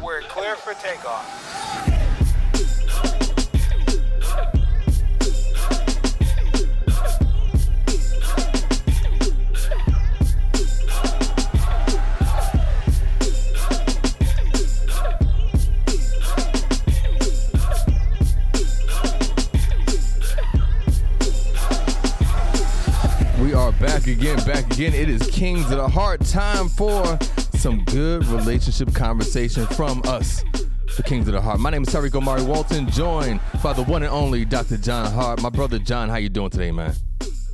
We're clear for takeoff. Again, back again. It is Kings of the Heart. Time for some good relationship conversation from us, the Kings of the Heart. My name is Tariq Omari Walton, joined by the one and only Dr. John Hart. My brother John, how you doing today, man?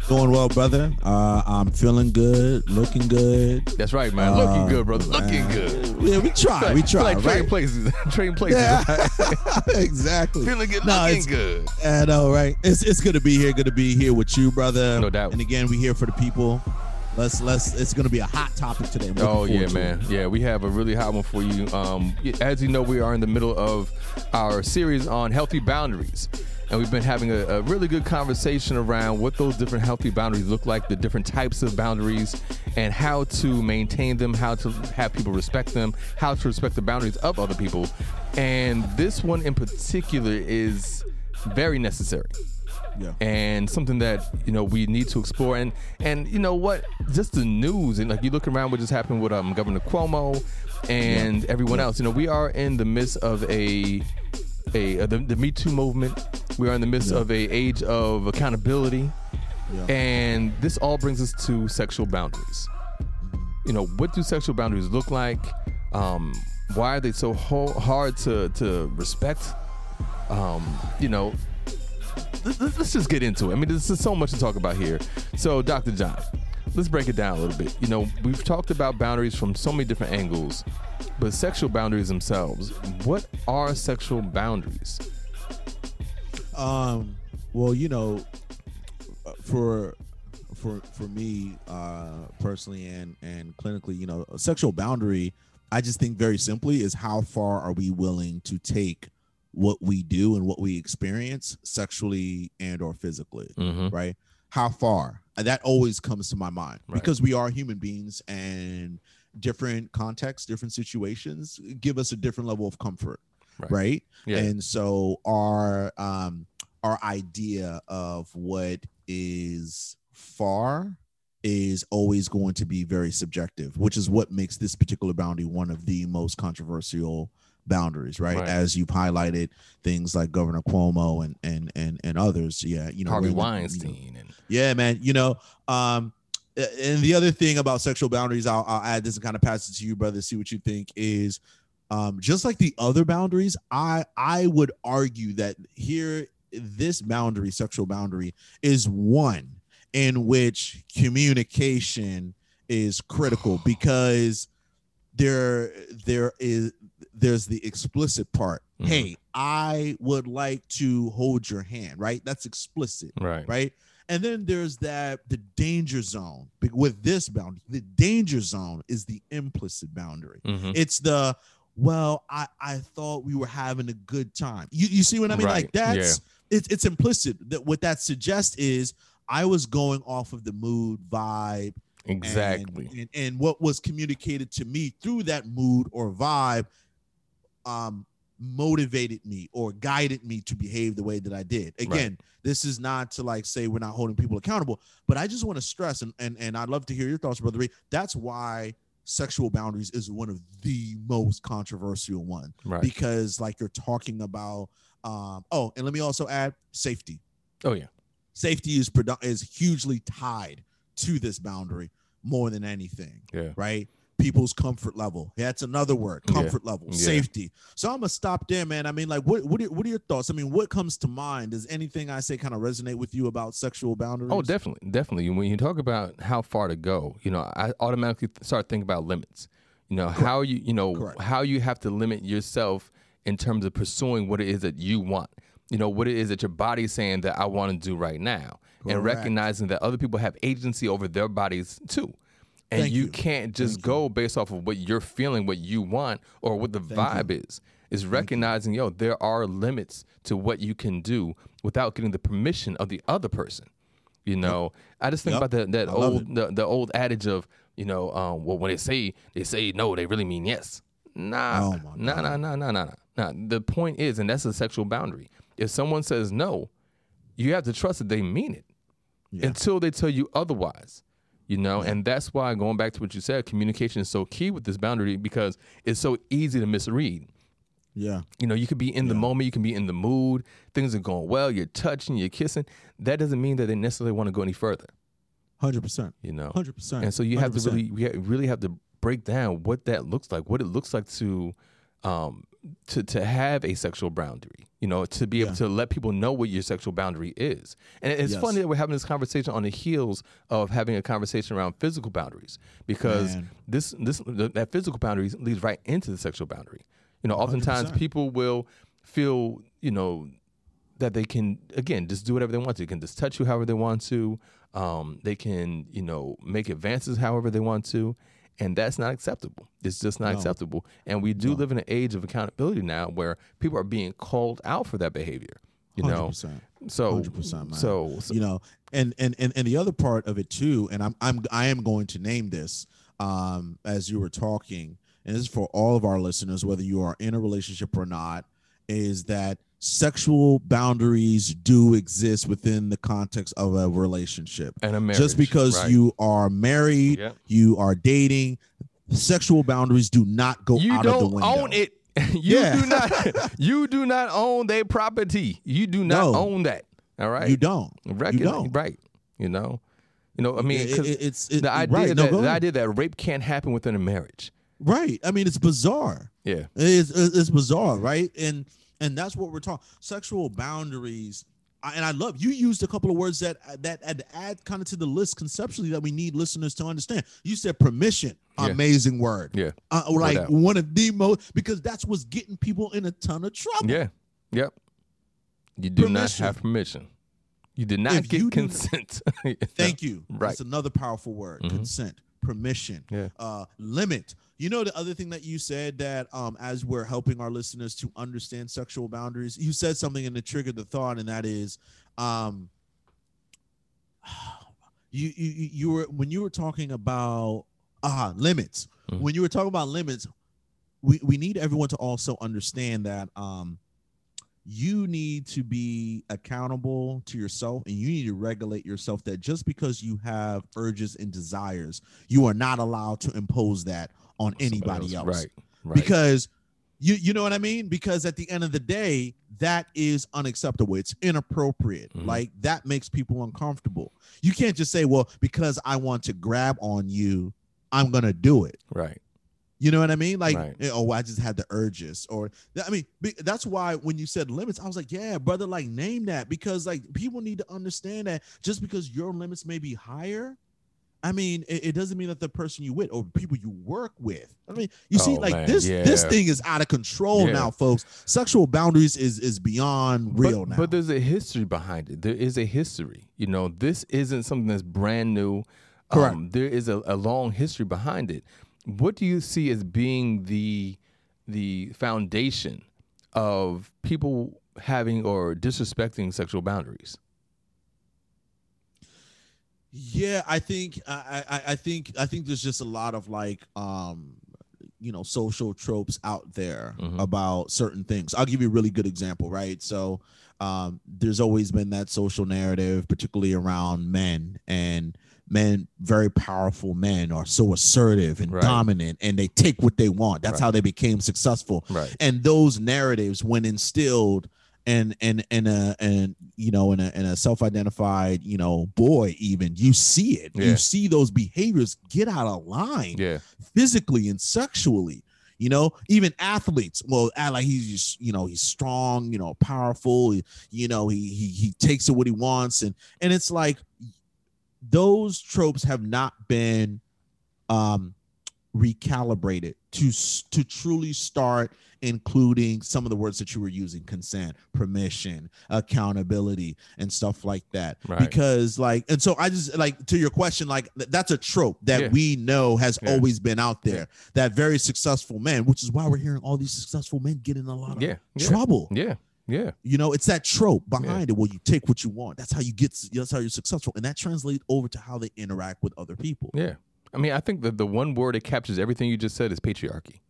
Doing well, brother. Uh, I'm feeling good, looking good. That's right, man. Uh, Looking good, brother. Looking good. Yeah, we try. We try, like trading right? places. trading places. Yeah, exactly. Feeling good, No, looking it's- good. I know, right? It's it's good to be here. Good to be here with you, brother. No doubt. And again, we here for the people. Let's let's. It's going to be a hot topic today. I'm Oh yeah, to man. it. Yeah, we have a really hot one for you. Um, as you know, we are in the middle of our series on healthy boundaries, and we've been having a, a really good conversation around what those different healthy boundaries look like, the different types of boundaries, and how to maintain them, how to have people respect them, how to respect the boundaries of other people. And this one in particular is very necessary. Yeah. and something that you know we need to explore. And and you know what? Just the news and like you look around what just happened with um governor cuomo and everyone else. You know we are in the midst of a a uh, the, the me too movement we are in the midst Yeah. of a age of accountability Yeah. and this all brings us to sexual boundaries you know what do sexual boundaries look like um why are they so ho- hard to to respect um you know let- let- let's just get into it. I mean, there's just so much to talk about here. So, Dr. John, let's break it down a little bit. You know, we've talked about boundaries from so many different angles, but sexual boundaries themselves, what are sexual boundaries? Um. Well, you know, for for for me uh, personally and and clinically, you know, a sexual boundary, I just think very simply is how far are we willing to take what we do and what we experience sexually and or physically, Mm-hmm. right? How far? And That always comes to my mind Right. because we are human beings and different contexts, different situations give us a different level of comfort, Right. right? Yeah. and so our um our idea of what is far is always going to be very subjective which is what makes this particular boundary one of the most controversial boundaries right, Right. as you've highlighted things like governor cuomo and and and, and others yeah you know Harvey we're you know, Weinstein and yeah, man. You know, um, and the other thing about sexual boundaries, I'll, I'll add this and kind of pass it to you, brother. See what you think is, um, just like the other boundaries. I I would argue that here, this boundary, sexual boundary, is one in which communication is critical because there there is there's the explicit part. Mhm. Hey, I would like to hold your hand. Right, that's explicit right. right? And then there's that the danger zone with this boundary. The danger zone is the implicit boundary. Mm-hmm. It's the well, I I thought we were having a good time. You you see what I mean? Right, Like that's it's it's implicit. That what that suggests is I was going off of the mood vibe and- Exactly. and, and what was communicated to me through that mood or vibe um motivated me or guided me to behave the way that I did. Again, this is not to like say we're not holding people accountable, but I just want to stress and and and I'd love to hear your thoughts, brother. Ray. That's why sexual boundaries is one of the most controversial one right. because like you're talking about um oh, and let me also add safety oh yeah. safety is produ- is hugely tied to this boundary more than anything Yeah. right people's comfort level that's another word Yeah. comfort level Yeah. safety so i'm gonna stop there man i mean like what what are, what are your thoughts i mean what comes to mind does anything i say kind of resonate with you about sexual boundaries Oh, definitely, definitely. When you talk about how far to go, you know, I automatically start thinking about limits. You know, how you, you know, Correct. how you have to limit yourself in terms of pursuing what it is that you want. You know, what it is that your body's saying that I want to do right now, and recognizing that other people have agency over their bodies too. And Thank you, you. can't just Thank you. go based off of what you're feeling, what you want, or what the Thank vibe is. Is recognizing, yo, there are limits to what you can do without getting the permission of the other person You know, I just think Yep. about that that I old the, the old adage of you know, um, well, when they say they say no, they really mean yes. Nah, Oh, nah, nah, nah, nah, nah. Nah. The point is, and that's a sexual boundary. If someone says no, you have to trust that they mean it Yeah. until they tell you otherwise. You know, and that's why going back to what you said, communication is so key with this boundary because it's so easy to misread. Yeah. You know, you could be in the moment, you can be in the mood, things are going well, you're touching, you're kissing. That doesn't mean that they necessarily want to go any further. Hundred percent. You know, Hundred percent. and so you have to really, we really have to break down what that looks like, what it looks like to, um, to to have a sexual boundary. You know, to be able Yeah. to let people know what your sexual boundary is. And it's Yes. funny that we're having this conversation on the heels of having a conversation around physical boundaries because Man. this this th- that physical boundary leads right into the sexual boundary. You know, oftentimes 100%. people will feel, you know, that they can again just do whatever they want to. They can just touch you however they want to. Um, they can, you know, make advances however they want to, and that's not acceptable. It's just not No. acceptable. And we do live in an age of accountability now, where people are being called out for that behavior. You know, 100%. so 100%, man. so, so you know and, and and and the other part of it too and i'm i'm i am going to name this um as you were talking and this is for all of our listeners whether you are in a relationship or not is that sexual boundaries do exist within the context of a relationship and a marriage, just because right. you are married you are dating sexual boundaries do not go you out of the don't window own it. you Yeah. do not. You do not own their property. You do not No. own that. All right. you don't Right. you don't Right. You know. You know. I mean, It- it- it's it, the idea right, that go the idea that rape can't happen within a marriage. right i mean it's bizarre Yeah. It's, it's bizarre, right? And and that's what we're talking. Sexual boundaries. I- And I love you used a couple of words that that add, add kind of to the list conceptually that we need listeners to understand. You said permission, Yeah. amazing word. Yeah. Uh, like one of the most because that's what's getting people in a ton of trouble. Yeah. Yep. You do not have permission. You did not If get you do not- consent. Thank you. Right. That's another powerful word. Mhm. Consent, permission, Yeah. uh, limit. You know the other thing that you said that um, as we're helping our listeners to understand sexual boundaries, you said something and it triggered the thought, and that is, um, you you you- were when you were talking about ah limits. Mhm. When you were talking about limits, we we need everyone to also understand that um you need to be accountable to yourself and you need to regulate yourself that just because you have urges and desires you are not allowed to impose that on anybody else Right. Right. because you you know what i mean because at the end of the day that is unacceptable it's inappropriate Mhm. like that makes people uncomfortable you can't just say well because i want to grab on you i'm gonna do it right. You know what I mean? Like, Right. eh, oh, I just had the urges, or I mean, that's why when you said limits, I was like, yeah, brother, like name that because like people need to understand that just because your limits may be higher, I mean, it, it doesn't mean that the person you with or people you work with. I mean, you see, Oh, like man, this this thing is out of control Yeah. now, folks. Sexual boundaries is is beyond real but, now. But there's a history behind it. There is a history. You know, this isn't something that's brand new. Correct. Um, there is a, a long history behind it. What do you see as being the the foundation of people having or disrespecting sexual boundaries? Yeah, I think I, I I think I think there's just a lot of like um you know social tropes out there Mhm. about certain things. I'll give you a really good example, right? So um there's always been that social narrative particularly around men and men very powerful men are so assertive and Right. dominant and they take what they want. That's Right. how they became successful Right. and those narratives when instilled and and and a and you know in a in a self-identified you know boy even you see it Yeah. you see those behaviors get out of line Yeah. physically and sexually you know even athletes well like he's just you know he's strong you know powerful you know he he, he takes it what he wants and and it's like those tropes have not been um recalibrated to to truly start including some of the words that you were using consent permission accountability and stuff like that Right. because like and so i just like to your question like th- that's a trope that Yeah. we know has Yeah. always been out there that very successful men which is why we're hearing all these successful men get in a lot of Yeah. Yeah. trouble Yeah. Yeah. You know, it's that trope behind it where you take what you want. That's how you get. That's how you're successful, and that translates over to how they interact with other people. Yeah. I mean, I think that the one word that captures everything you just said is patriarchy.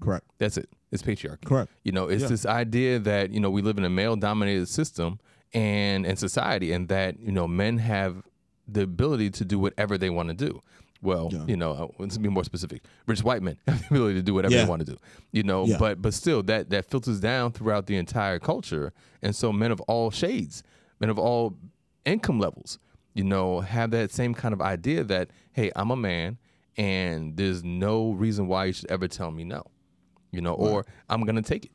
Correct. That's it. It's patriarchy. Correct. You know, it's Yeah. this idea that you know we live in a male-dominated system and and society, and that you know men have the ability to do whatever they want to do. Well, Yeah. you know, uh, let's be more specific. Rich white men have the ability to do whatever Yeah. they want to do. You know, Yeah. but but still, that that filters down throughout the entire culture, and so men of all shades, men of all income levels, you know, have that same kind of idea that hey, I'm a man, and there's no reason why you should ever tell me no you know, or I'm gonna take it.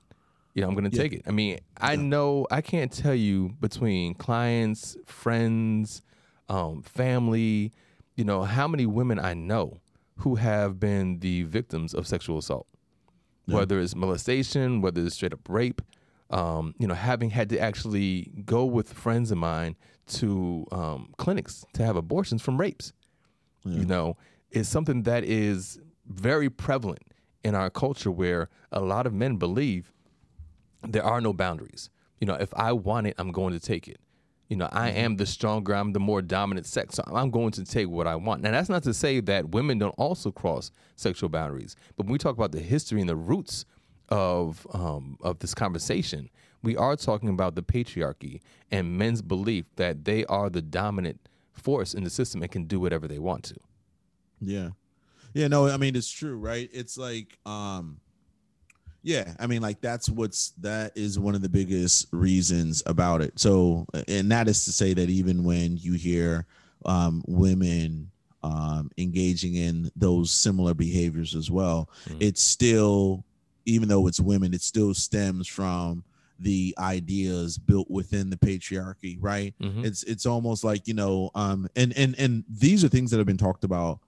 You know, I'm gonna take it. I mean, I know I can't tell you between clients, friends, um, family, you know, how many women I know who have been the victims of sexual assault, whether it's molestation, whether it's straight up rape. Um, you know, having had to actually go with friends of mine to um, clinics to have abortions from rapes you know, is something that is very prevalent in our culture where a lot of men believe there are no boundaries. You know, if I want it, I'm going to take it. You know, I am the stronger, I'm the more dominant sex, so I'm going to take what I want. Now, that's not to say that women don't also cross sexual boundaries, but when we talk about the history and the roots of um, of this conversation, we are talking about the patriarchy and men's belief that they are the dominant force in the system and can do whatever they want to. Yeah. Yeah, no, I mean it's true, right? It's like um yeah, I mean like that's what's that is one of the biggest reasons about it. So and that is to say that even when you hear um women um engaging in those similar behaviors as well, Mhm. it's still even though it's women, it still stems from the ideas built within the patriarchy, right? Mhm. It's it's almost like you know, um, and and and these are things that have been talked about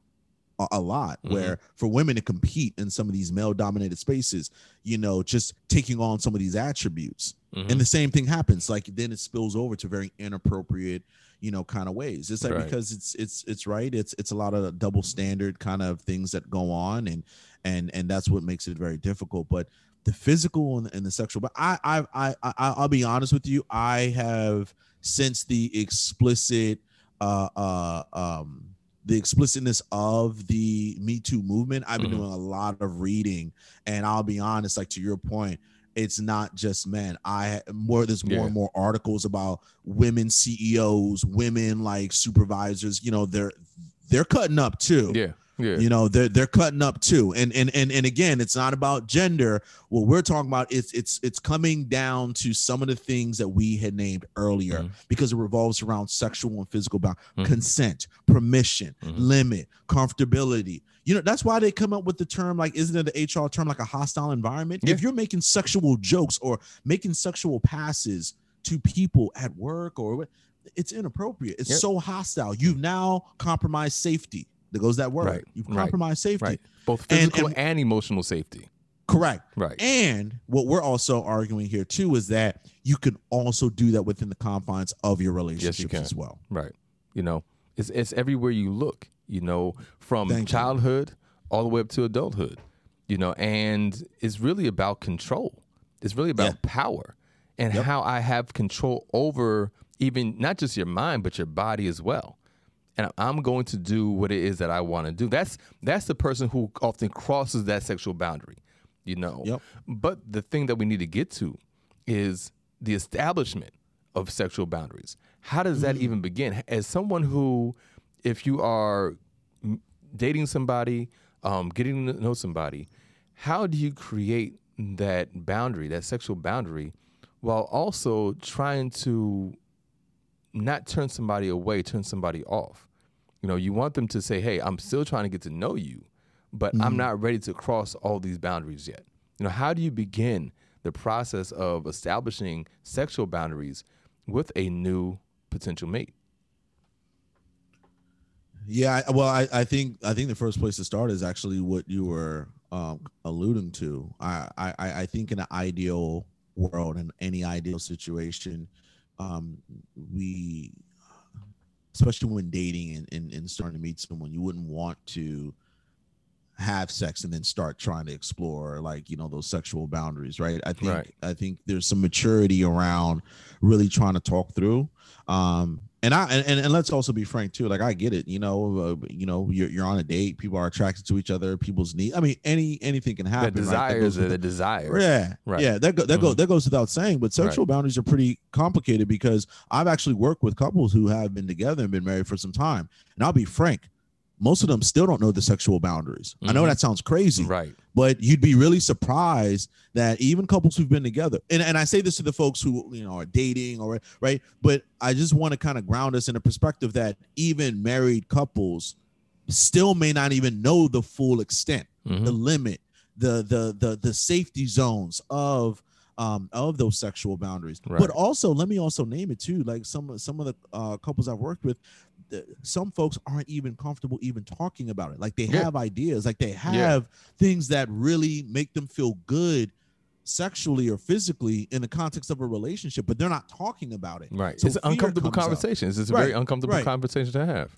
a, lot. Mhm. Where for women to compete in some of these male-dominated spaces, you know, just taking on some of these attributes, Mhm. and the same thing happens. Like then it spills over to very inappropriate, you know, kind of ways. It's like Right. because it's it's it's right. It's it's a lot of double standard kind of things that go on, and and and that's what makes it very difficult. But the physical and, and the sexual, but I I I I I'll be honest with you. I have since the explicit uh uh um the explicitness of the Me Too movement, I've been Mhm. doing a lot of reading, and I'll be honest, like to your point, it's not just men. I more there's more Yeah. and more articles about women CEOs, women like supervisors. You know, they're they're cutting up too Yeah. Yeah. you know they're they're cutting up too and and and and again it's not about gender what we're talking about it's it's it's coming down to some of the things that we had named earlier Mhm. because it revolves around sexual and physical bound Mhm. consent permission Mhm. limit comfortability you know that's why they come up with the term like isn't it the hr term like a hostile environment Yeah. if you're making sexual jokes or making sexual passes to people at work or what it's inappropriate it's Yep. so hostile you've now compromised safety there goes that word Right, you've right, safety Right. Both physical and- and, emotional safety. correct Right. and what we're also arguing here too is that you can also do that within the confines of your relationships can. as well Right. You know, it's it's everywhere you look, you know, from Thank you. childhood all the way up to adulthood. You know, and it's really about control. It's really about Yeah. power and Yep. how I have control over even not just your mind but your body as well. And I'm going to do what it is that I want to do. That's that's the person who often crosses that sexual boundary, you know. Yep. But the thing that we need to get to is the establishment of sexual boundaries. How does that even begin? As someone who, if you are dating somebody, um, getting to know somebody, how do you create that boundary, that sexual boundary, while also trying to not turn somebody away, turn somebody off? You know, you want them to say, "Hey, I'm still trying to get to know you, but I'm not ready to cross all these boundaries yet." You know, how do you begin the process of establishing sexual boundaries with a new potential mate? Yeah, well, I, I think I think the first place to start is actually what you were um, alluding to. I, I I think in an ideal world, in any ideal situation, um, we, especially when dating and, and, and starting to meet someone, you wouldn't want to have sex and then start trying to explore like you know those sexual boundaries right i think Right. i think there's some maturity around really trying to talk through um and I and, and let's also be frank too. Like I get it, you know, uh, you know, you're, you're on a date. People are attracted to each other. People's need. I mean, any anything can happen. That right? desire goes is a with- the desire. yeah, Right. yeah. That go, that go, Mhm. that goes without saying. But sexual boundaries are pretty complicated because I've actually worked with couples who have been together and been married for some time, and I'll be frank, most of them still don't know the sexual boundaries. I know Mhm. that sounds crazy, Right. but you'd be really surprised that even couples who've been together, and, and I say this to the folks who you know are dating or right, but I just want to kind of ground us in a perspective that even married couples still may not even know the full extent Mhm. the limit, the the the the safety zones of um of those sexual boundaries. Right. But also, let me also name it too. Like some some of the uh, couples I've worked with, the, some folks aren't even comfortable even talking about it. Like they Yeah. have ideas, like they have things that really make them feel good sexually or physically in the context of a relationship, but they're not talking about it. Right. So it's an uncomfortable up. conversation. It's a Right, very uncomfortable right. conversation to have.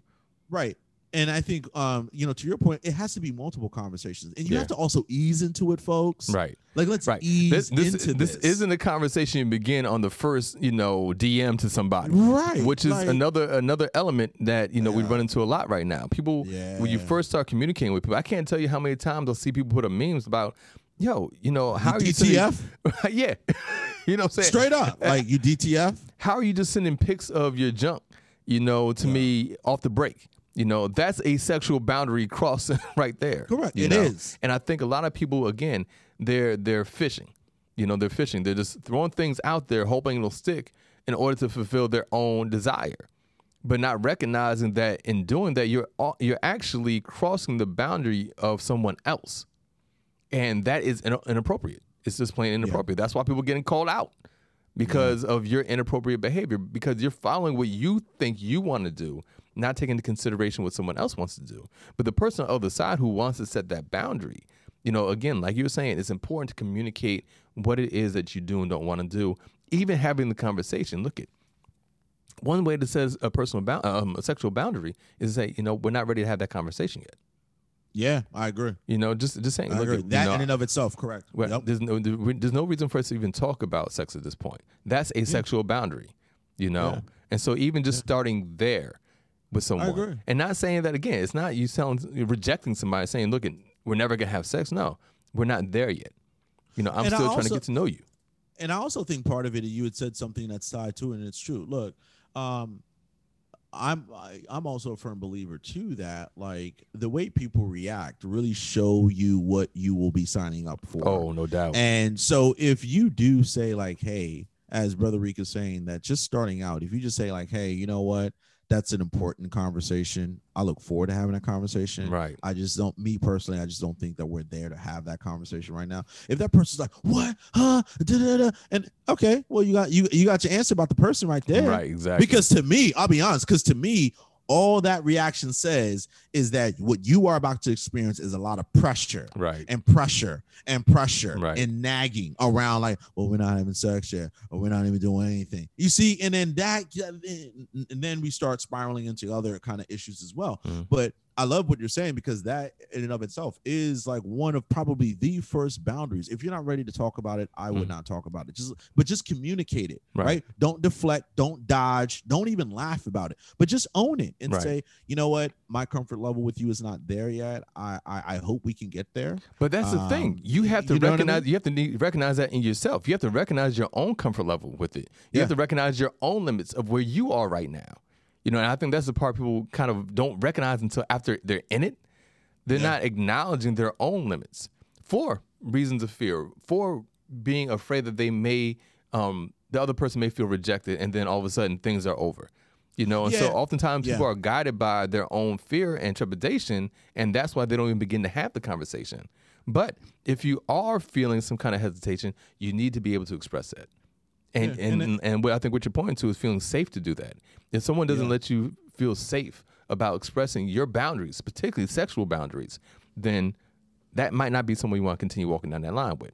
Right. And I think um, you know, to your point, it has to be multiple conversations. And you Yeah. have to also ease into it, folks. Right. Like let's Right. ease This this, into this this. isn't a conversation you begin on the first, you know, DM to somebody. right. Which is like- another another element that you know we run into a lot right now. People when you first start communicating with people, I can't tell you how many times I'll see people put up memes about, yo, you know, how are you DTF? yeah, you know, what I'm saying straight up. Like you DTF. how are you just sending pics of your junk? You know, to me off the break. You know, that's a sexual boundary crossing right there. Correct. It know? is. And I think a lot of people, again, they're they're fishing. You know, they're fishing. They're just throwing things out there, hoping it'll stick in order to fulfill their own desire, but not recognizing that in doing that, you're you're actually crossing the boundary of someone else, and that is inappropriate. It's just plain inappropriate. That's why people are getting called out because mm-hmm. of your inappropriate behavior because you're following what you think you want to do not taking into consideration what someone else wants to do but the person on the other side who wants to set that boundary you know again like you were saying it's important to communicate what it is that you do and don't want to do even having the conversation look at one way to set a personal bound, um, a sexual boundary is to say you know we're not ready to have that conversation yet Yeah, I agree. you know just just saying I look agree. at, that know, in and of itself, correct. well, Yep. there's no there's no reason for us to even talk about sex at this point. That's a sexual boundary, you know. Yeah. And so even just starting there with someone, and not saying that again, it's not you you're rejecting somebody saying, "Look, we're never gonna have sex." No, we're not there yet. You know, I'm And I still trying to get to know you. and I also think part of it, you had said something that's tied to it, and it's true. Look, um, I'm I, I'm also a firm believer too that like the way people react really show you what you will be signing up for. Oh, no doubt. And so if you do say like, hey, as Brother Reek is saying that just starting out, if you just say like, hey, you know what, that's an important conversation. I look forward to having that conversation. Right. I just don't, me personally, I just don't think that we're there to have that conversation right now. If that person's like, what, huh, da, da, da, and okay, well, you got you you got your answer about the person right there. Right. Exactly. Because to me, I'll be honest, because to me, all that reaction says is that what you are about to experience is a lot of pressure right. and pressure and pressure Right. and nagging around like well we're not having sex yet or we're not even doing anything you see and then that and then we start spiraling into other kind of issues as well Mhm. but i love what you're saying because that in and of itself is like one of probably the first boundaries if you're not ready to talk about it i would Mhm. not talk about it just but just communicate it Right. right, don't deflect don't dodge don't even laugh about it but just own it and Right. say you know what my comfort level with you is not there yet i i, I hope we can get there But that's the Um, thing. You have to you what I recognize. mean? You have to need, recognize that in yourself. You have to recognize your own comfort level with it. You have to recognize your own limits of where you are right now. You know, and I think that's the part people kind of don't recognize until after they're in it. They're Yeah. not acknowledging their own limits for reasons of fear, for being afraid that they may, um, the other person may feel rejected, and then all of a sudden things are over. You know, and so Yeah. oftentimes people are guided by their own fear and trepidation, and that's why they don't even begin to have the conversation. But if you are feeling some kind of hesitation, you need to be able to express that. And Yeah, and and and, what I think what you're pointing to is feeling safe to do that. If someone doesn't Yeah. let you feel safe about expressing your boundaries, particularly sexual boundaries, then that might not be someone you want to continue walking down that line with.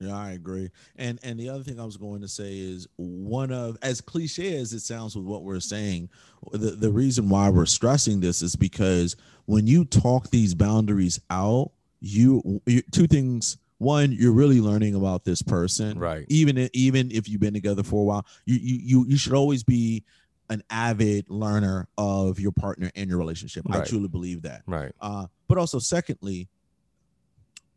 Yeah, I agree. And and the other thing I was going to say is one of as cliche as it sounds with what we're saying, the, the reason why we're stressing this is because when you talk these boundaries out, you, you two things. One, you're really learning about this person. Right. Even even if you've been together for a while, you you you, you should always be an avid learner of your partner and your relationship. I truly believe that. Right. Uh, but also, secondly,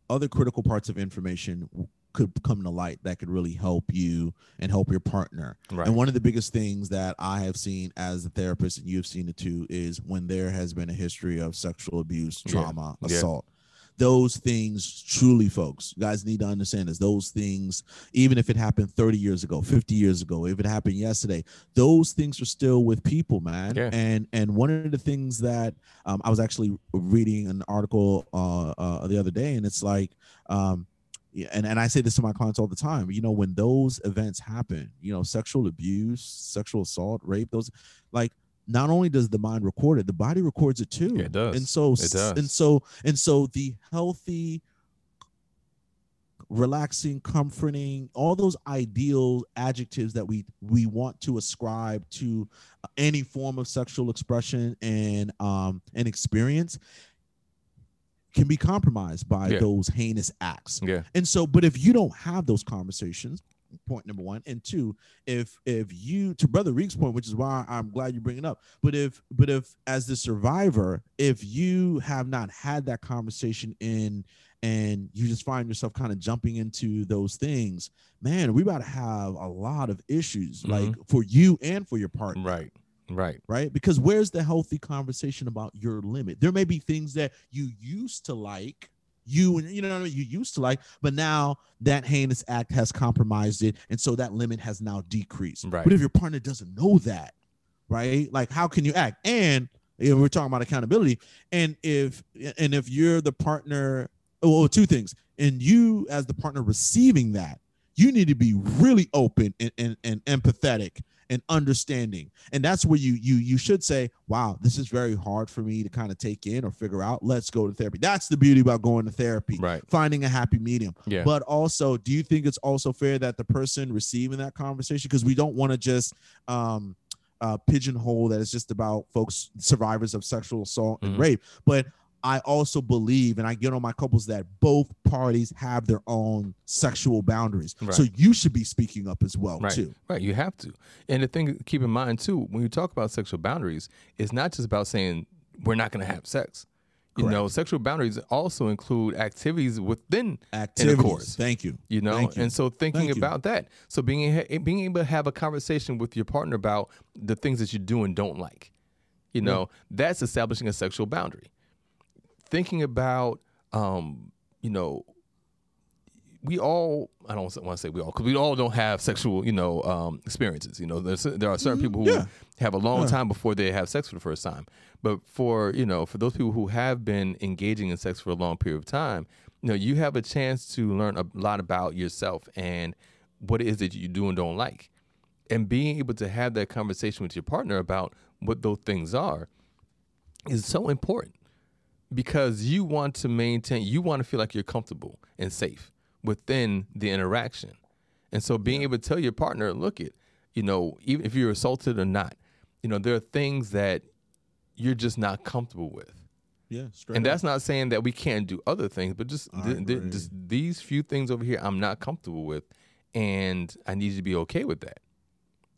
other critical parts of information could come to light that could really help you and help your partner. Right. And one of the biggest things that I have seen as a therapist, and you've seen it too, is when there has been a history of sexual abuse, trauma, Yeah. assault. Those things, truly, folks, you guys need to understand is those things, even if it happened 30 years ago, 50 years ago, if it happened yesterday, those things are still with people, man. Yeah. And and one of the things that um, I was actually reading an article uh, uh, the other day, and it's like, um, and, and I say this to my clients all the time. You know, when those events happen, you know, sexual abuse, sexual assault, rape, those, like, not only does the mind record it, the body records it too. It does. And so, It does. and so, and so, the healthy, relaxing, comforting, all those ideal adjectives that we we want to ascribe to any form of sexual expression and um and experience can be compromised by Yeah. those heinous acts. Yeah. And so, but if you don't have those conversations, point number one, and two, if if you to Brother Reek's point, which is why I'm glad you bring it up, but if but if as the survivor, if you have not had that conversation in and you just find yourself kind of jumping into those things, man, we about to have a lot of issues, mm-hmm. like for you and for your partner Right. Right. right? Because where's the healthy conversation about your limit? There may be things that you used to like, you and you know what I mean, you used to like, but now that heinous act has compromised it, and so that limit has now decreased. Right. But if your partner doesn't know that, right? Like, how can you act? And if we're talking about accountability, and if and if you're the partner, oh, well, two things, and you as the partner receiving that, you need to be really open and, and, and empathetic and understanding and that's where you you you should say wow this is very hard for me to kind of take in or figure out let's go to therapy that's the beauty about going to therapy Right. finding a happy medium Yeah. but also do you think it's also fair that the person receiving that conversation because we don't want to just um uh pigeonhole that it's just about folks survivors of sexual assault and Mhm. rape but I also believe, and I get on my couples that both parties have their own sexual boundaries. Right. So you should be speaking up as well Right. too. Right. You have to. And the thing to keep in mind too, when you talk about sexual boundaries, it's not just about saying we're not going to have sex. You know, sexual boundaries also include activities within Activities. intercourse. Thank you. You know, you. and so thinking Thank you. about that, so being a- being able to have a conversation with your partner about the things that you do and don't like, you know, that's establishing a sexual boundary. Thinking about, um, you know, we all I don't want to say we all because we all don't have sexual you know um, experiences. You know, there's, there are certain people who Mm-hmm. yeah. have a long Yeah. time before they have sex for the first time. But for you know, for those people who have been engaging in sex for a long period of time, you know, you have a chance to learn a lot about yourself and what it is that you do and don't like, and being able to have that conversation with your partner about what those things are is so important because you want to maintain you want to feel like you're comfortable and safe within the interaction. And so being able to tell your partner look it you know even if you're assaulted or not you know there are things that you're just not comfortable with. Yeah, straight and up. that's not saying that we can't do other things but just, th- th- just these few things over here i'm not comfortable with and i need you to be okay with that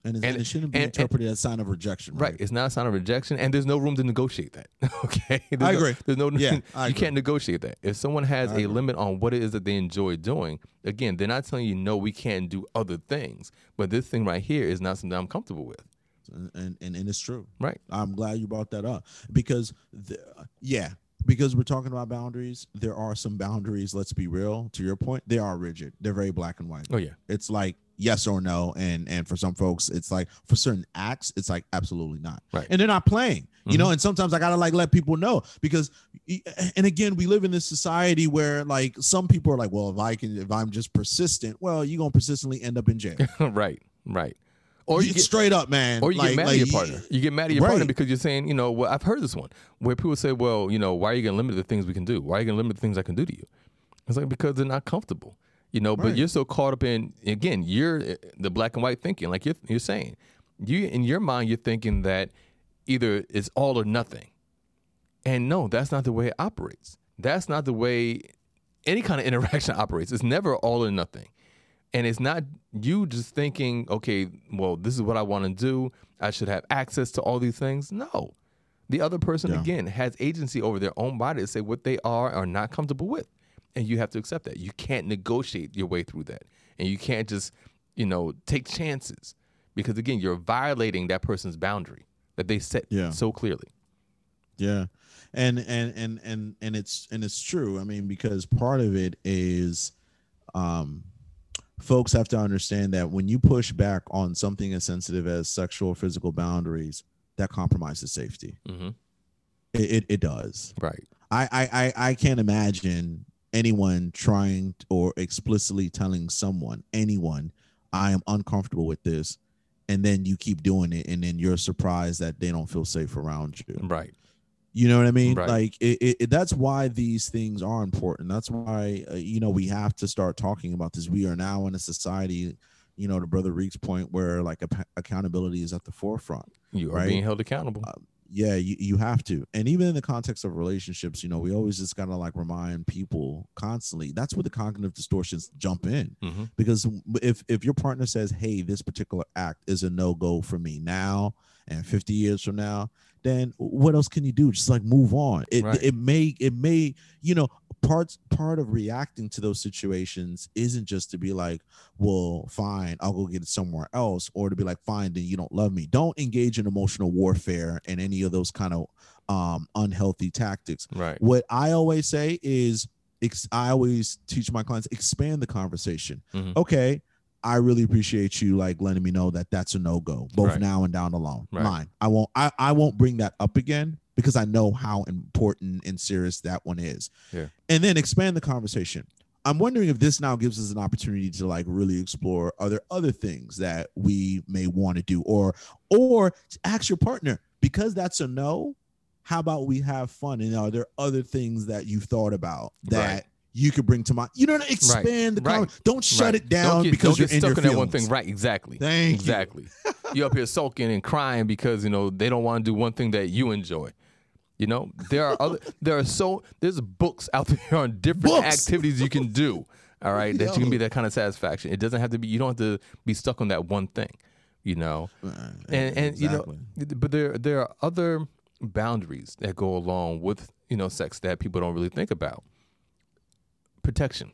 and, it- and- and it shouldn't be and- and- interpreted as a sign of rejection. Right. It's not a sign of rejection, and there's no room to negotiate that. okay. There's I no- agree. there's no. Yeah, you can't negotiate that. If someone has I a agree. limit on what it is that they enjoy doing, again, they're not telling you no, we can't do other things. But this thing right here is not something I'm comfortable with. and, and and and it's true. Right. I'm glad you brought that up because, the, yeah, because we're talking about boundaries. There are some boundaries. Let's be real. To your point, they are rigid. They're very black and white. Oh yeah. It's like yes or no, and and for some folks, it's like for certain acts, it's like absolutely not. Right. Mm-hmm. And they're not playing. You know, and sometimes I gotta like let people know because, and again, we live in this society where like some people are like, well, if I can, if I'm just persistent, well, you're gonna persistently end up in jail. right. Right. Or You you get, straight up, man. or you Like- get mad like, at your partner. You get mad at your partner because you're saying, you know, well, I've heard this one where people say, well, you know, why are you going to limit the things we can do? Why are you going to limit the things I can do to you? It's like because they're not comfortable. You know, but you're so caught up in again, you're uh, the black and white thinking, like you're, you're saying. You in your mind, you're thinking that either it's all or nothing, and no, that's not the way it operates. That's not the way any kind of interaction operates. It's never all or nothing, and it's not you just thinking, okay, well, this is what I want to do. I should have access to all these things. No, the other person Yeah. again has agency over their own body to say what they are or are not comfortable with, and you have to accept that. You can't negotiate your way through that, and you can't just you know take chances because again, you're violating that person's boundary that they set Yeah. so clearly. Yeah. And and and and and it's and it's true. I mean, because part of it is um folks have to understand that when you push back on something as sensitive as sexual or physical boundaries, that compromises safety. Mm-hmm. It it, it does. Right. I, I I I can't imagine anyone trying or explicitly telling someone, anyone, I am uncomfortable with this, and then you keep doing it, and then you're surprised that they don't feel safe around you. Right. You know what I mean? Right. Like it, it, it- that's why these things are important. That's why uh, you know we have to start talking about this. We are now in a society, you know, to Brother Reek's point, where like ap- accountability is at the forefront. You are Right. being held accountable. Yeah, you, you have to. And even in the context of relationships, you know, we always just gotta like remind people constantly. That's where the cognitive distortions jump in hmm because if if your partner says hey this particular act is a no-go for me now and 50 years from now then what else can you do just like move on it Right. it may it may you know parts part of reacting to those situations isn't just to be like well fine i'll go get it somewhere else or to be like fine then you don't love me don't engage in emotional warfare and any of those kind of um unhealthy tactics Right. what i always say is i always teach my clients expand the conversation Mhm. okay i really appreciate you like letting me know that that's a no-go both Right. now and down the line Right. line i won't I, I won't bring that up again because i know how important and serious that one is Yeah. and then expand the conversation i'm wondering if this now gives us an opportunity to like really explore other other things that we may want to do or or ask your partner because that's a no how about we have fun and are there other things that you've thought about that Right. You could bring to mind you know expand the Right. don't shut Right. it down get, because you're get in stuck your on that one thing. Right. Exactly. Thank exactly. you up here sulking and crying because you know they don't want to do one thing that you enjoy. You know there are other there are so there's books out there on different Books. activities you can do. All right, that you can be that kind of satisfaction. It doesn't have to be. You don't have to be stuck on that one thing. You know, and and you know, but there there are other boundaries that go along with you know sex that people don't really think about. Protection,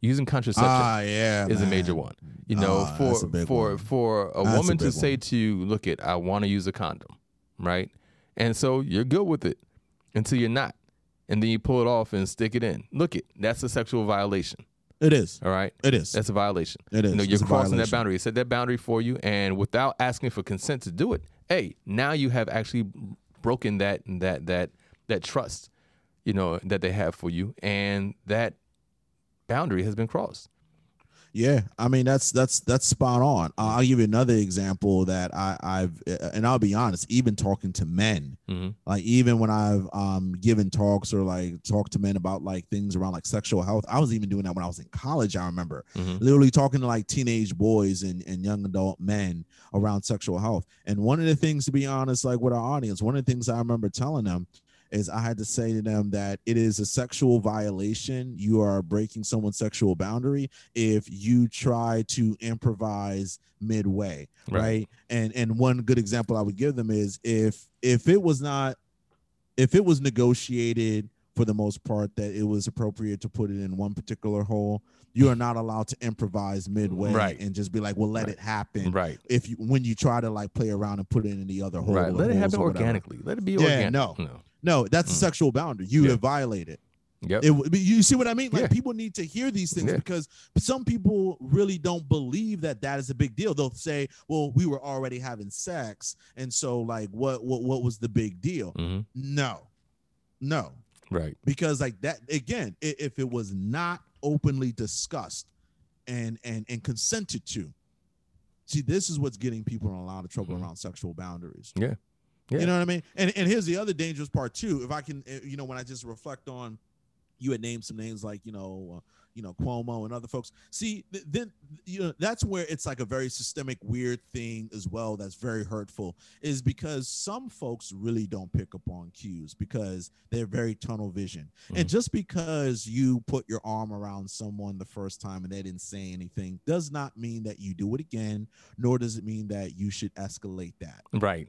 using contraception ah yeah is a major one. You know, a for for one. for a That's a woman to big say to you, "Look, it, I want to use a condom," right? And so you're good with it until you're not, and then you pull it off and stick it in. Look, it that's a sexual violation. it is All right, it is that's a violation. It is. You know, you're a crossing that boundary. It set that boundary for you, and without asking for consent to do it, hey, now you have actually broken that that that that trust, you know, that they have for you, and that boundary has been crossed. Yeah, I mean that's that's that's spot on. I'll give you another example that I, I've, and I'll be honest. Even talking to men, hmm like even when I've um given talks or like talked to men about like things around like sexual health, I was even doing that when I was in college. I remember hmm literally talking to like teenage boys and, and young adult men around sexual health. And one of the things, to be honest, like with our audience, one of the things I remember telling them is I had to say to them that it is a sexual violation. You are breaking someone's sexual boundary if you try to improvise midway, Right. right? And and one good example I would give them is if if it was not if it was negotiated for the most part that it was appropriate to put it in one particular hole, you are not allowed to improvise midway Right. and just be like, "Well, let Right. it happen." Right. If you when you try to like play around and put it in the other hole, Right. Let it happen organically. Let it be Yeah, organic. no. No. No, that's a Mm. sexual boundary. You Yeah. have violated. Yep. It, you see what I mean? Like Yeah. people need to hear these things Yeah. because some people really don't believe that that is a big deal. They'll say, "Well, we were already having sex, and so like, what what what was the big deal?" hmm No, no, Right. because like that again, if it was not openly discussed and and and consented to, see, this is what's getting people in a lot of trouble Mhm. around sexual boundaries. Yeah. Yeah. You know what I mean? And and here's the other dangerous part too. If I can, uh, you know, when I just reflect on you had named some names like you know uh, you know Cuomo and other folks. See, th- then you know that's where it's like a very systemic, weird thing as well. That's very hurtful, is because some folks really don't pick up on cues because they're very tunnel vision. And Mhm. just because you put your arm around someone the first time and they didn't say anything does not mean that you do it again, nor does it mean that you should escalate that. Right.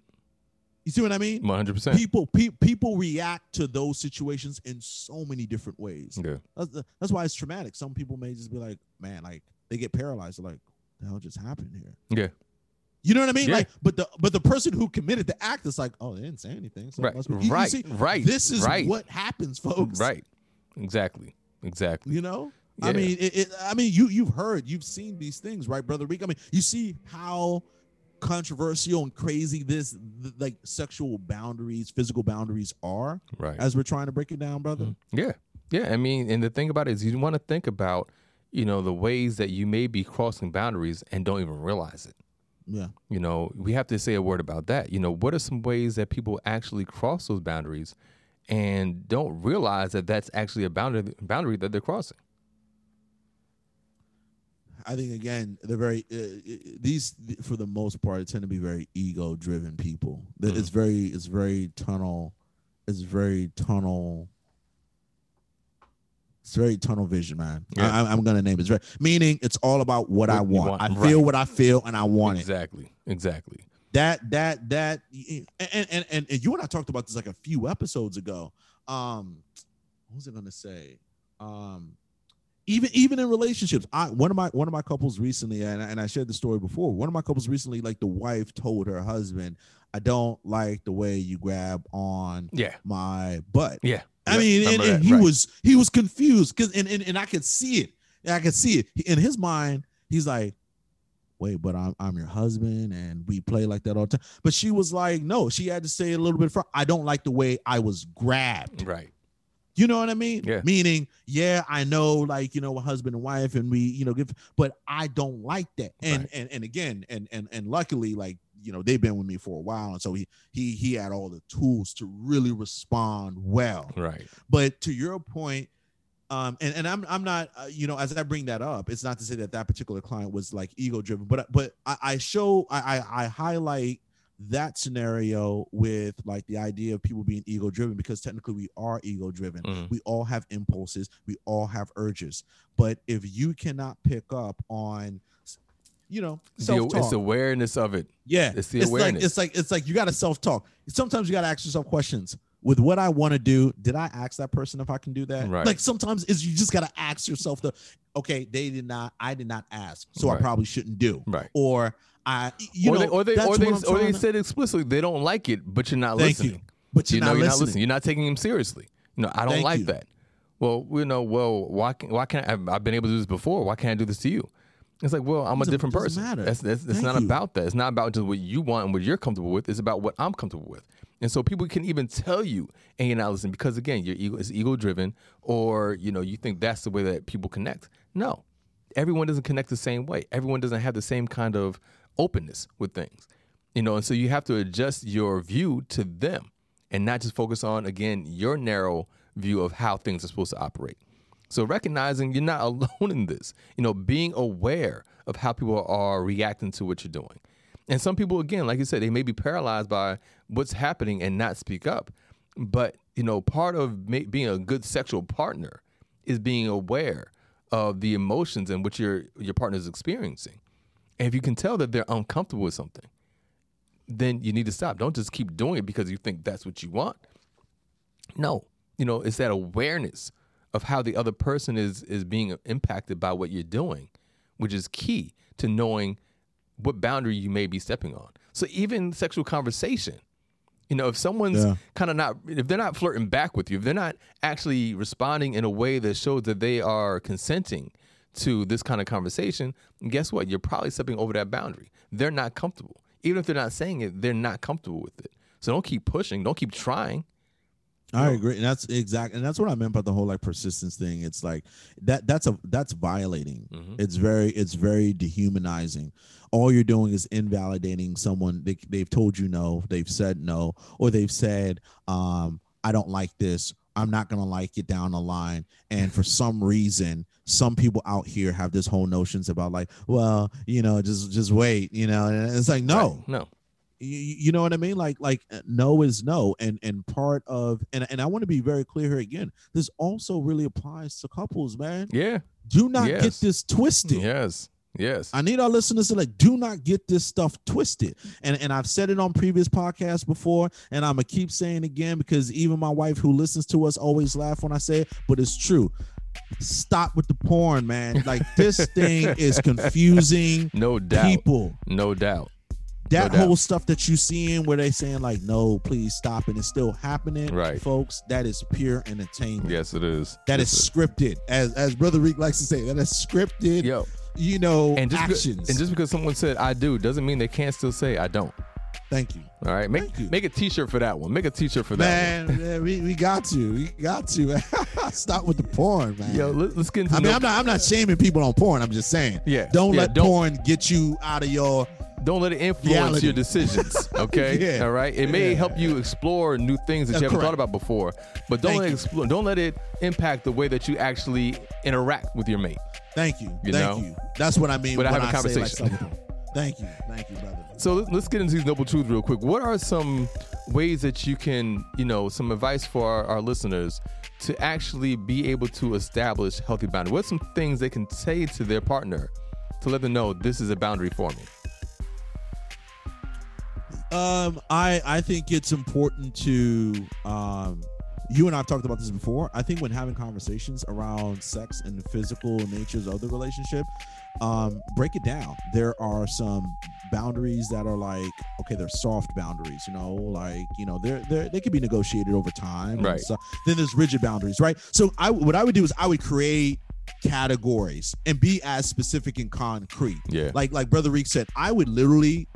You see what I mean? One hundred percent. People, pe- people react to those situations in so many different ways. Yeah. That's, that's why it's traumatic. Some people may just be like, man, like they get paralyzed. They're like, the hell just happened here? Yeah. You know what I mean? Yeah. Like, but the but the person who committed the act is like, oh, they didn't say anything. So Right. must be-" You- you Right. see, right. This is right. what happens, folks. Right. Exactly. Exactly. You know. Yeah. I mean, it, it, I mean, you you've heard, you've seen these things, right, brother Reek? I mean, you see how controversial and crazy this th- like sexual boundaries, physical boundaries are Right. as we're trying to break it down, brother. Mhm. Yeah. Yeah. I mean, and the thing about it is you want to think about, you know, the ways that you may be crossing boundaries and don't even realize it. Yeah. You know, we have to say a word about that. You know, what are some ways that people actually cross those boundaries and don't realize that that's actually a boundary boundary that they're crossing? I think again, they're very uh, uh, these for the most part tend to be very ego driven people. That It's very it's very tunnel, it's very tunnel. It's very tunnel vision, man. Yeah. I, I'm gonna name it. It's very, meaning it's all about what, I What you want. want, I right. feel what I feel, and I want it. Exactly. Exactly. That that that, and, and and and you and I talked about this like a few episodes ago. Um, what was I gonna say? Um, even even in relationships i one of my one of my couples recently and, I- and i shared the story before one of my couples recently like the wife told her husband i don't like the way you grab on Yeah. my butt Yeah. i Yeah, mean and, and he right. was he was confused because and, and and i could see it i could see it in his mind he's like wait but i'm, I'm your husband and we play like that all the time but she was like no she had to say a little bit fr- i don't like the way i was grabbed Right. You know what I mean? Yeah. Meaning, yeah, I know, like you know, a husband and wife, and we, you know, give, but I don't like that. And Right. and and again, and and and luckily, like you know, they've been with me for a while, and so he he he had all the tools to really respond well. Right. But to your point, um, and and I'm I'm not, uh, you know, as I bring that up, it's not to say that that particular client was like ego driven, but but I, I show I, I I highlight that scenario with like the idea of people being ego driven because technically we are ego driven. Mhm. We all have impulses, we all have urges, but if you cannot pick up on, you know, The- self it's awareness of it. yeah, it's the like awareness. it's like it's like you got to self talk. Sometimes you got to ask yourself questions. With what I want to do, did I ask that person if I can do that? Right. Like sometimes is you just got to ask yourself the, okay, they did not, I did not ask, so I probably shouldn't do. Right. Or I, you or know, they or they or they, or they said explicitly they don't like it, but you're not Thank listening. you. but you're you know not you're listening. not listening. You're not taking him seriously. Know, I don't Thank like you. that. Well, you know, well, why can why can't I, I've, been able to do this before? Why can't I do this to you? It's like, well, I'm a Doesn't- different person. matter. That's, that's it's not you. about that. It's not about just what you want and what you're comfortable with. It's about what I'm comfortable with. And so people can even tell you, and you're not listening because again, your ego is ego driven, or you know, you think that's the way that people connect. No, everyone doesn't connect the same way. Everyone doesn't have the same kind of openness with things. You know, and so you have to adjust your view to them and not just focus on again your narrow view of how things are supposed to operate. So recognizing you're not alone in this, you know, being aware of how people are reacting to what you're doing. And some people, again, like you said, they may be paralyzed by what's happening and not speak up. But you know, part of being a good sexual partner is being aware of the emotions and which your your partner is experiencing. And if you can tell that they're uncomfortable with something, then you need to stop. Don't just keep doing it because you think that's what you want. No, you know, it's that awareness of how the other person is is being impacted by what you're doing, which is key to knowing what boundary you may be stepping on. So even sexual conversation, you know, if someone's Yeah. kind of not, if they're not flirting back with you, if they're not actually responding in a way that shows that they are consenting to this kind of conversation, guess what? You're probably stepping over that boundary. They're not comfortable. Even if they're not saying it, they're not comfortable with it. So don't keep pushing. Don't keep trying. I agree, and that's exactly and that's what I meant by the whole like persistence thing. It's like that. That's a that's violating. Mhm. It's very it's very dehumanizing. All you're doing is invalidating someone. They, they've told you no. They've said no, or they've said, um, "I don't like this. I'm not gonna like it down the line. And for some reason, some people out here have this whole notions about like, well, you know, just just wait, you know, and it's like, no, Right. no, you, you know what I mean? Like like uh, no is no, and and part of and and I want to be very clear here again. This also really applies to couples, man. yeah, Do not get this twisted. yes, yes, I need our listeners to like do not get this stuff twisted. And and I've said it on previous podcasts before, and I'm gonna keep saying again because even my wife who listens to us always laugh when I say it, but it's true. Stop with the porn, man. Like this thing is confusing no doubt, people. no doubt. That No doubt. whole stuff that you seeing where they saying like, no, please stop, and it's still happening, Right. folks. That is pure entertainment. Yes, it is. That Yes, is scripted, as as Brother Reek likes to say. That is scripted. Yo, You know, and just actions. Because, and just because someone said I do doesn't mean they can't still say I don't. Thank you. All right, make make a T-shirt for that one. Make a T-shirt for that Man, man, we, we got to. We got to. Stop with the porn, man. Yo, let, us get into. I mean, I'm not I'm not shaming people on porn. I'm just saying. Yeah, Don't yeah, let don't- porn get you out of your don't let it influence Reality. your decisions. Okay, Yeah. all right. It may Yeah. help you explore new things that you haven't correct. thought about before, but don't Thank let it explore. Don't let it impact the way that you actually interact with your mate. Thank you. You thank know? you. That's what I mean when I say like conversation. something. Thank you. Thank you, brother. So let- let's get into these noble truths real quick. What are some ways that you can, you know, some advice for our, our listeners to actually be able to establish healthy boundaries? What's some things they can say to their partner to let them know this is a boundary for me? Um, I I think it's important to um, you and I've talked about this before. I think when having conversations around sex and the physical natures of the relationship, um, break it down. There are some boundaries that are like okay, they're soft boundaries. You know, like you know, they're they are they can be negotiated over time. Right. stuff. Then there's rigid boundaries, right? So I what I would do is I would create categories and be as specific and concrete Yeah. like like brother reek said i would literally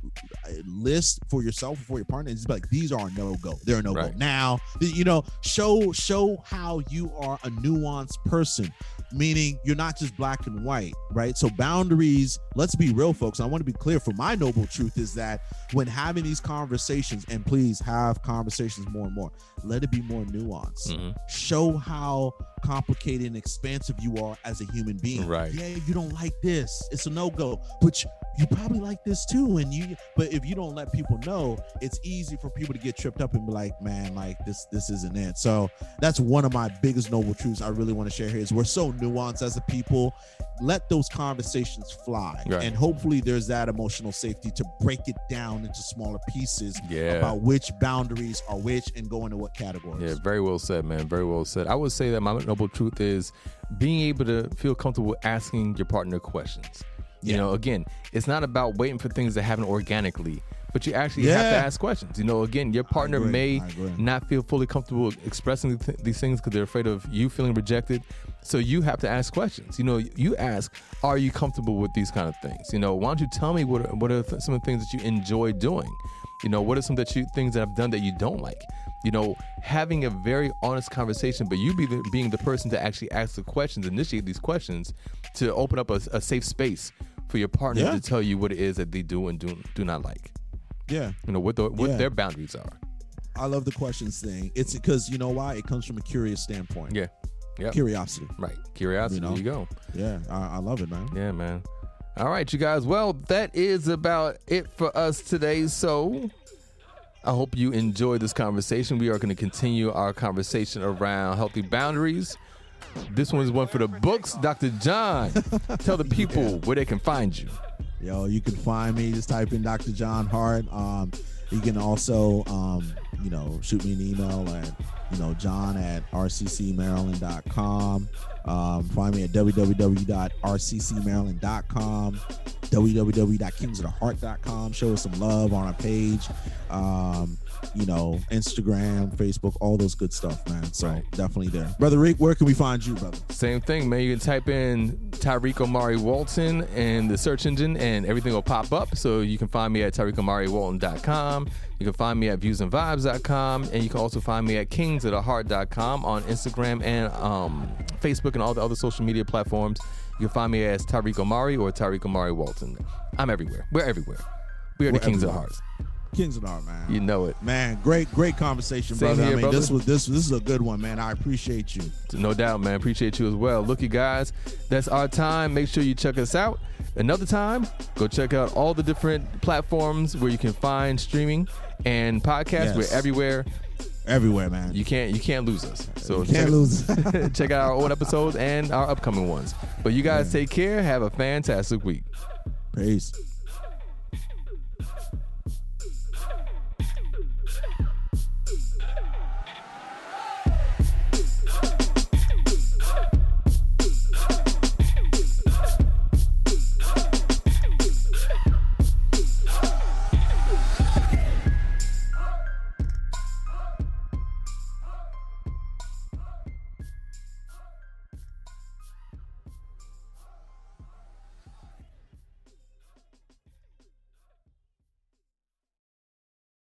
list for yourself for your partner and be like these are no go they're no go Right. now you know show show how you are a nuanced person meaning you're not just black and white right so boundaries let's be real folks i want to be clear for my noble truth is that when having these conversations and please have conversations more and more let it be more nuanced Mhm. show how complicated and expansive you are as a human being. Right. Yeah, you don't like this. It's a no-go. But you, probably like this too. And you but if you don't let people know, it's easy for people to get tripped up and be like, man, like this, this isn't it. So that's one of my biggest noble truths I really want to share here is we're so nuanced as a people. Let those conversations fly. Right. And hopefully there's that emotional safety to break it down into smaller pieces Yeah. about which boundaries are which and go into what categories. Yeah, very well said, man. Very well said. I would say that my noble truth is being able to feel comfortable asking your partner questions. You Yeah. know, again, it's not about waiting for things to happen organically, but you actually have to ask questions. You know, again, your partner may not feel fully comfortable expressing th- these things because they're afraid of you feeling rejected. So you have to ask questions. You know, you ask, "Are you comfortable with these kind of things?" You know, why don't you tell me what are, what are th- some of the things that you enjoy doing? You know, what are some that you things that I've done that you don't like? You know, having a very honest conversation, but you be the, being the person to actually ask the questions, initiate these questions, to open up a, a safe space for your partner Yeah. to tell you what it is that they do and do do not like. Yeah. You know, what the, what Yeah. their boundaries are. I love the questions thing. It's because you know why? It comes from a curious standpoint. Yeah, yeah, Curiosity. right. Curiosity. You know? There you go. Yeah, I, I love it, man. Yeah, man. All right, you guys. Well, that is about it for us today. So I hope you enjoyed this conversation. We are going to continue our conversation around healthy boundaries. This one is one for the books. Dr. John, tell the people where they can find you. Yo, you can find me. Just type in Dr. John Hart. Um, you can also, um, you know, shoot me an email at, you know, john at rccmaryland.com. Um, find me at www.rccmaryland.com, www.kingsoftheheart.com. Show us some love on our page. Um, you know, Instagram, Facebook, all those good stuff, man. So Right. definitely there. Brother Reek, where can we find you, brother? Same thing, man. You can type in Tyreek Omari Walton in the search engine and everything will pop up. So you can find me at TyreekOmariWalton.com. You can find me at viewsandvibes.com. And you can also find me at kingsoftheheart.com on Instagram and um, Facebook and all the other social media platforms. You can find me as Tyreek Omari or Tyreek Omari Walton. I'm everywhere. We're everywhere. We are the We're Kings of everywhere. Hearts. Of the Art, man. You know it. Man, great, great conversation, Same brother. here, I mean, this was this this is a good one, man. I appreciate you. No doubt, man. Appreciate you as well. Look, you guys, that's our time. Make sure you check us out. Another time, go check out all the different platforms where you can find streaming and podcasts. Yes. We're everywhere. Everywhere, man. You can't you can't lose us. So You can't check, lose. check out our old episodes and our upcoming ones. But you guys take care. Have a fantastic week. Peace.